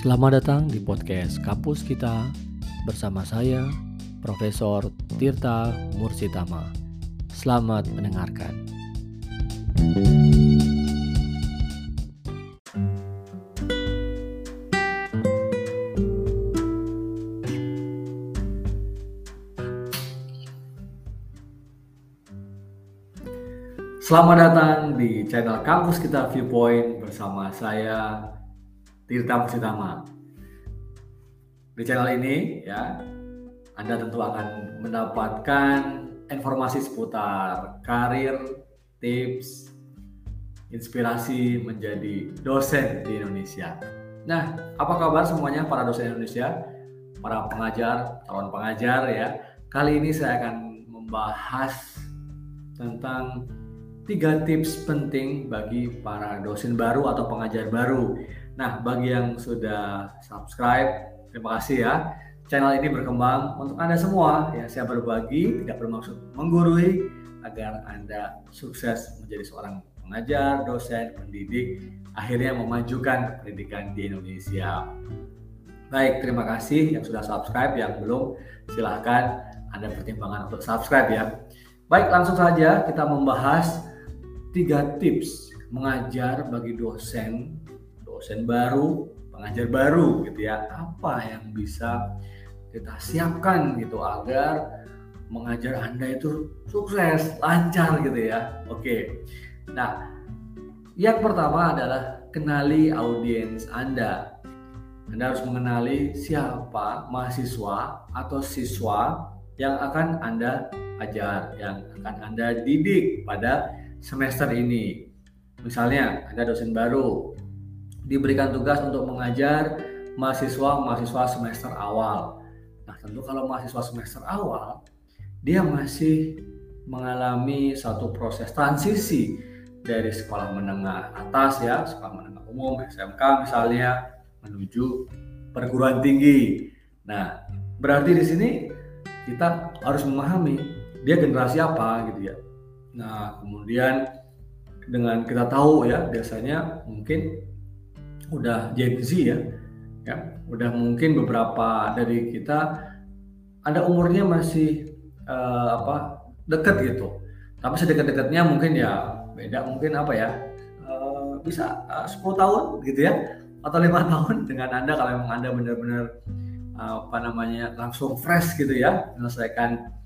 Selamat datang di podcast Kampus Kita bersama saya, Profesor Tirta Mursitama. Selamat mendengarkan. Selamat datang di channel Kampus Kita Viewpoint bersama saya Tirta Musitama. Di channel ini ya Anda tentu akan mendapatkan informasi seputar karir, tips, inspirasi menjadi dosen di Indonesia. Nah, apa kabar semuanya para dosen Indonesia, para pengajar, calon pengajar ya. Kali ini saya akan membahas tentang tiga tips penting bagi para dosen baru atau pengajar baru. Nah, bagi yang sudah subscribe, terima kasih ya. Channel ini berkembang untuk Anda semua. Ya, saya berbagi, tidak bermaksud menggurui agar Anda sukses menjadi seorang pengajar, dosen, pendidik, akhirnya memajukan pendidikan di Indonesia. Baik, terima kasih yang sudah subscribe, yang belum silahkan Anda pertimbangan untuk subscribe ya. Baik, langsung saja kita membahas tiga tips mengajar bagi dosen, dosen baru, pengajar baru gitu ya. Apa yang bisa kita siapkan gitu agar mengajar Anda itu sukses, lancar gitu ya. Oke. Nah, yang pertama adalah kenali audiens Anda. Anda harus mengenali siapa mahasiswa atau siswa yang akan Anda ajar, yang akan Anda didik pada semester ini. Misalnya ada dosen baru diberikan tugas untuk mengajar mahasiswa-mahasiswa semester awal. Nah, tentu kalau mahasiswa semester awal dia masih mengalami satu proses transisi dari sekolah menengah atas ya, sekolah menengah umum, SMK misalnya menuju perguruan tinggi. Nah, berarti di sini kita harus memahami dia generasi apa gitu ya Nah, kemudian dengan kita tahu ya biasanya mungkin udah Gen Z ya, ya udah mungkin beberapa dari kita ada umurnya masih uh, apa dekat gitu. Tapi sedekat-dekatnya mungkin ya beda mungkin apa ya uh, bisa uh, 10 tahun gitu ya atau lima tahun dengan anda kalau memang anda benar-benar uh, apa namanya langsung fresh gitu ya menyelesaikan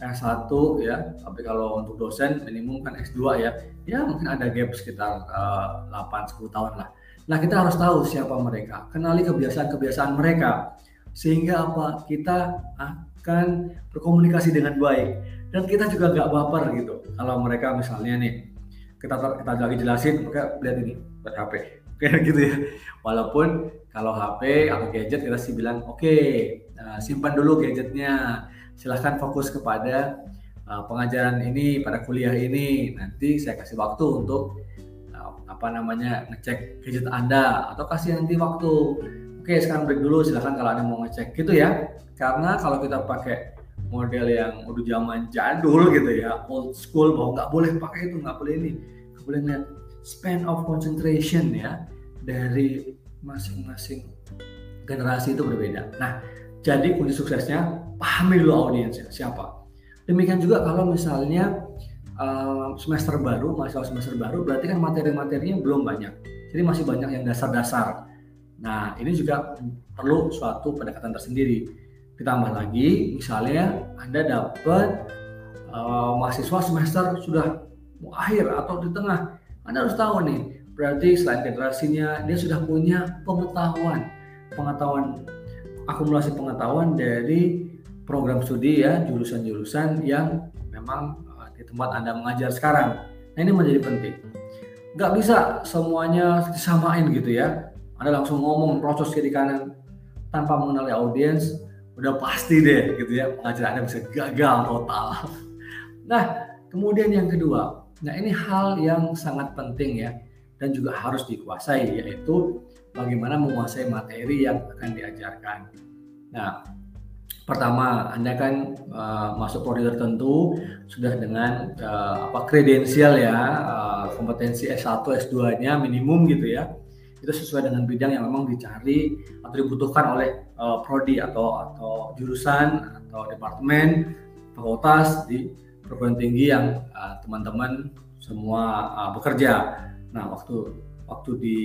S1 ya, tapi kalau untuk dosen minimum kan S2 ya. Ya mungkin ada gap sekitar uh, 8 10 tahun lah. Nah, kita harus tahu siapa mereka, kenali kebiasaan-kebiasaan mereka sehingga apa? Kita akan berkomunikasi dengan baik dan kita juga nggak baper gitu. Kalau mereka misalnya nih kita kita lagi jelasin, mereka lihat ini buat HP kayak gitu ya. Walaupun kalau HP atau gadget kita sih bilang oke, okay, nah, simpan dulu gadgetnya silahkan fokus kepada uh, pengajaran ini pada kuliah ini nanti saya kasih waktu untuk apa namanya ngecek gadget anda atau kasih nanti waktu oke sekarang break dulu silahkan kalau anda mau ngecek gitu ya karena kalau kita pakai model yang udah zaman jadul gitu ya old school bahwa nggak boleh pakai itu nggak boleh ini nggak boleh lihat span of concentration ya dari masing-masing generasi itu berbeda. Nah, jadi kunci suksesnya pahami dulu audiensnya siapa. Demikian juga kalau misalnya uh, semester baru, mahasiswa semester baru, berarti kan materi-materinya belum banyak. Jadi masih banyak yang dasar-dasar. Nah, ini juga perlu suatu pendekatan tersendiri. Ditambah lagi, misalnya Anda dapat uh, mahasiswa semester sudah mau akhir atau di tengah, Anda harus tahu nih, berarti selain generasinya, dia sudah punya pengetahuan, pengetahuan akumulasi pengetahuan dari program studi ya jurusan-jurusan yang memang tempat anda mengajar sekarang. Nah ini menjadi penting. Nggak bisa semuanya disamain gitu ya. Anda langsung ngomong proses kiri kanan tanpa mengenali audiens, udah pasti deh gitu ya pengajar anda bisa gagal total. Nah kemudian yang kedua, nah ini hal yang sangat penting ya dan juga harus dikuasai yaitu bagaimana menguasai materi yang akan diajarkan. Nah, pertama Anda kan uh, masuk prodi tertentu sudah dengan uh, apa kredensial ya, uh, kompetensi S1, S2-nya minimum gitu ya. itu sesuai dengan bidang yang memang dicari atau dibutuhkan oleh uh, prodi atau atau jurusan atau departemen fakultas di perguruan tinggi yang uh, teman-teman semua uh, bekerja. Nah, waktu waktu di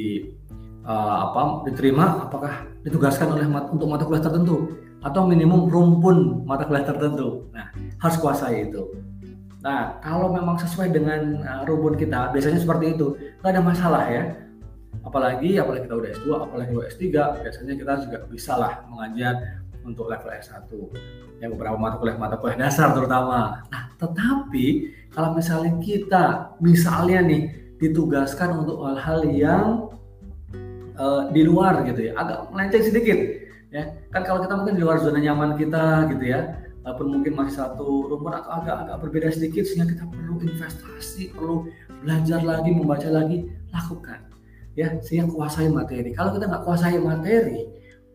uh, apa diterima apakah ditugaskan oleh mat, untuk mata kuliah tertentu? Atau minimum rumpun mata kuliah tertentu. Nah, harus kuasai itu. Nah, kalau memang sesuai dengan uh, rumpun kita, biasanya seperti itu, nggak ada masalah ya. Apalagi apalagi kita udah S2 apalagi udah S3 biasanya kita juga bisa lah mengajar untuk level S1 yang beberapa mata kuliah mata kuliah dasar terutama. Nah tetapi kalau misalnya kita misalnya nih ditugaskan untuk hal-hal yang uh, di luar gitu ya. Agak melenceng sedikit ya. Kan kalau kita mungkin di luar zona nyaman kita gitu ya walaupun mungkin masih satu rumpun atau agak-agak berbeda sedikit sehingga kita perlu investasi perlu belajar lagi membaca lagi lakukan ya. Sehingga kuasai materi. Kalau kita nggak kuasai materi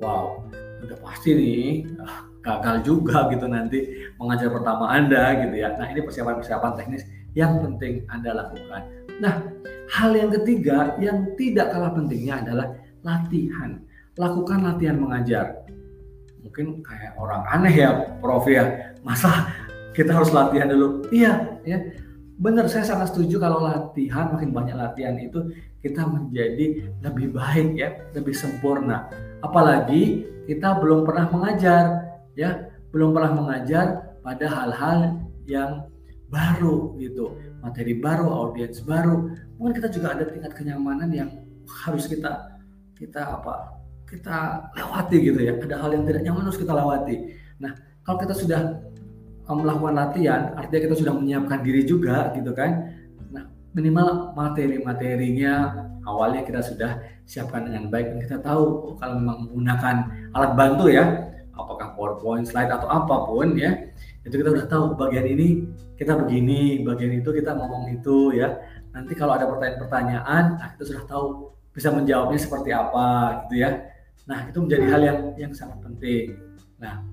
wow udah pasti nih ah, gagal juga gitu nanti mengajar pertama anda gitu ya. Nah ini persiapan-persiapan teknis yang penting anda lakukan nah hal yang ketiga yang tidak kalah pentingnya adalah latihan. Lakukan latihan mengajar. Mungkin kayak orang aneh ya prof ya. Masa kita harus latihan dulu? Iya ya. Benar saya sangat setuju kalau latihan makin banyak latihan itu kita menjadi lebih baik ya lebih sempurna. Apalagi kita belum pernah mengajar ya. Belum pernah mengajar pada hal-hal yang baru gitu. Materi baru audiens baru. Mungkin kita juga ada tingkat kenyamanan yang harus kita kita apa kita lewati gitu ya. Ada hal yang tidak nyaman harus kita lewati. Nah kalau kita sudah melakukan latihan, artinya kita sudah menyiapkan diri juga gitu kan. Nah, minimal materi-materinya awalnya kita sudah siapkan dengan baik dan kita tahu oh, kalau memang menggunakan alat bantu ya, apakah PowerPoint, slide atau apa pun ya, itu kita sudah tahu bagian ini kita begini, bagian itu kita ngomong itu ya. Nanti kalau ada pertanyaan-pertanyaan, nah kita sudah tahu bisa menjawabnya seperti apa gitu ya. Nah, itu menjadi hal yang yang sangat penting. Nah,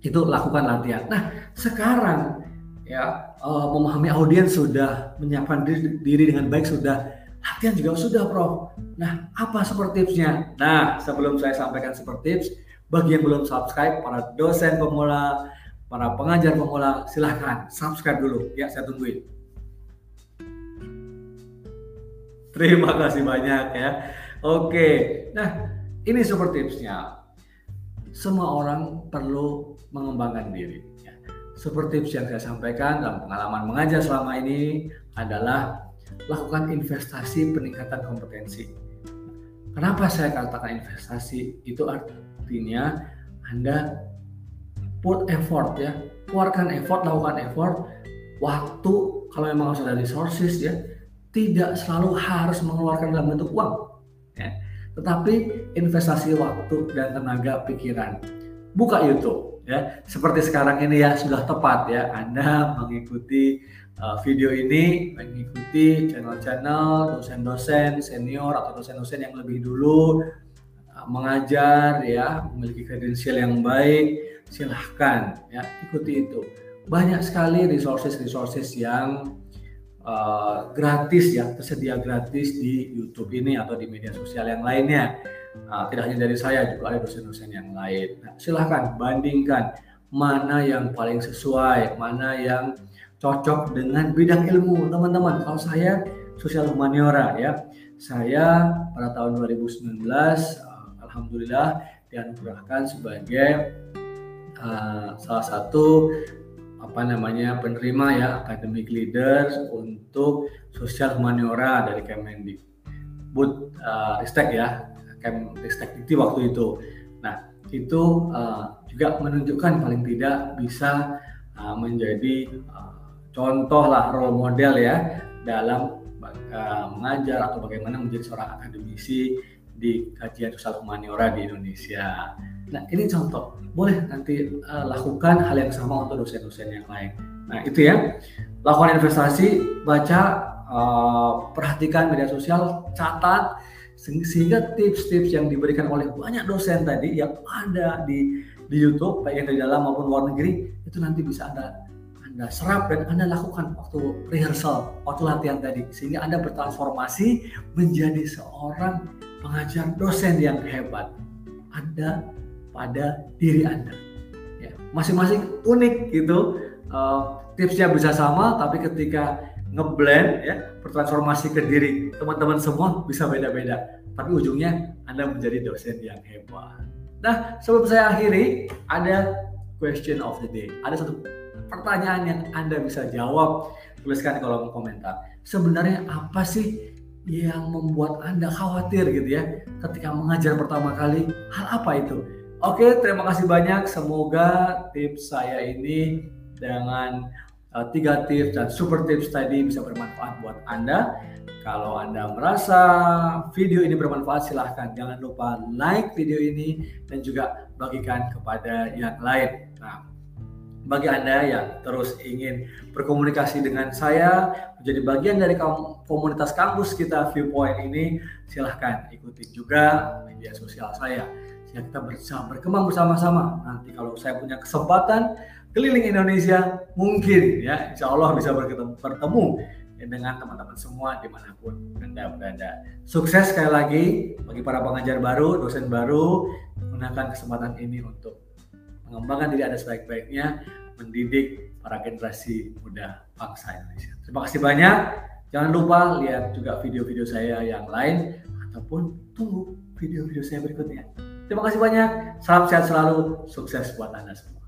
itu lakukan latihan. Nah, sekarang ya uh, memahami audiens sudah menyiapkan diri, diri dengan baik sudah latihan juga sudah Prof. Nah, apa super tipsnya? Nah, sebelum saya sampaikan super tips, bagi yang belum subscribe, para dosen pemula, para pengajar pemula, silahkan subscribe dulu ya, saya tungguin. Terima kasih banyak ya. Oke, nah ini super tipsnya semua orang perlu mengembangkan diri. Ya. Seperti yang saya sampaikan dalam pengalaman mengajar selama ini adalah lakukan investasi peningkatan kompetensi. Kenapa saya katakan investasi? Itu artinya Anda put effort ya, keluarkan effort, lakukan effort, waktu kalau memang harus ada resources ya, tidak selalu harus mengeluarkan dalam bentuk uang tetapi investasi waktu dan tenaga pikiran. Buka YouTube ya. Seperti sekarang ini ya sudah tepat ya Anda mengikuti uh, video ini, mengikuti channel-channel dosen-dosen senior atau dosen-dosen yang lebih dulu uh, mengajar ya, memiliki kredensial yang baik, silahkan ya ikuti itu. Banyak sekali resources-resources yang uh, gratis ya tersedia gratis di YouTube ini atau di media sosial yang lainnya. Uh, tidak hanya dari saya juga ada dosen-dosen yang lain. Nah, silahkan bandingkan mana yang paling sesuai, mana yang cocok dengan bidang ilmu teman-teman. Kalau saya sosial humaniora ya, saya pada tahun 2019 uh, alhamdulillah dianugerahkan sebagai uh, salah satu apa namanya penerima ya academic leaders untuk sosial humaniora dari Kemendikbud uh, Ristek ya Kemristek itu waktu itu. Nah itu uh, juga menunjukkan paling tidak bisa uh, menjadi uh, contoh lah role model ya dalam uh, mengajar atau bagaimana menjadi seorang akademisi di kajian sosial humaniora di Indonesia. Nah ini contoh, boleh nanti uh, lakukan hal yang sama untuk dosen-dosen yang lain. Nah itu ya, lakukan investasi, baca, uh, perhatikan media sosial, catat, sehingga tips-tips yang diberikan oleh banyak dosen tadi yang ada di di YouTube baik yang dari dalam maupun luar negeri itu nanti bisa anda anda serap dan anda lakukan waktu rehearsal, waktu latihan tadi sehingga anda bertransformasi menjadi seorang pengajar dosen yang hebat ada pada diri Anda. Ya, masing-masing unik gitu. Uh, tipsnya bisa sama, tapi ketika ngeblend ya bertransformasi ke diri teman-teman semua bisa beda-beda. Tapi ujungnya Anda menjadi dosen yang hebat. Nah, sebelum saya akhiri, ada question of the day. Ada satu pertanyaan yang Anda bisa jawab. Tuliskan di kolom komentar. Sebenarnya apa sih yang membuat Anda khawatir gitu ya ketika mengajar pertama kali? Hal apa itu? Oke, terima kasih banyak. Semoga tips saya ini dengan uh, tiga tips dan super tips tadi bisa bermanfaat buat Anda. Kalau Anda merasa video ini bermanfaat, silahkan jangan lupa like video ini dan juga bagikan kepada yang lain. Nah, bagi Anda yang terus ingin berkomunikasi dengan saya, menjadi bagian dari komunitas kampus kita Viewpoint ini, silahkan ikuti juga media sosial saya. Sehingga kita bersama berkembang bersama-sama. Nanti kalau saya punya kesempatan keliling Indonesia, mungkin ya insya Allah bisa bertemu, bertemu dengan teman-teman semua di mana pun Anda berada. Sukses sekali lagi bagi para pengajar baru, dosen baru, gunakan kesempatan ini untuk mengembangkan diri Anda sebaik-baiknya, mendidik para generasi muda bangsa Indonesia. Terima kasih banyak. Jangan lupa lihat juga video-video saya yang lain ataupun tunggu video-video saya berikutnya. Terima kasih banyak. Salam sehat selalu. Sukses buat Anda semua.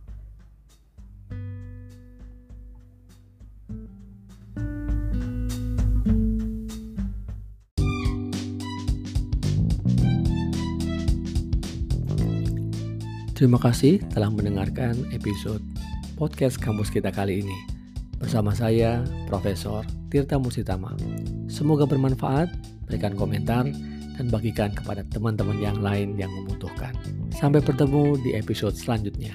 Terima kasih telah mendengarkan episode podcast kampus kita kali ini. Bersama saya, Profesor Tirta Musitama. Semoga bermanfaat, berikan komentar, dan bagikan kepada teman-teman yang lain yang membutuhkan. Sampai bertemu di episode selanjutnya.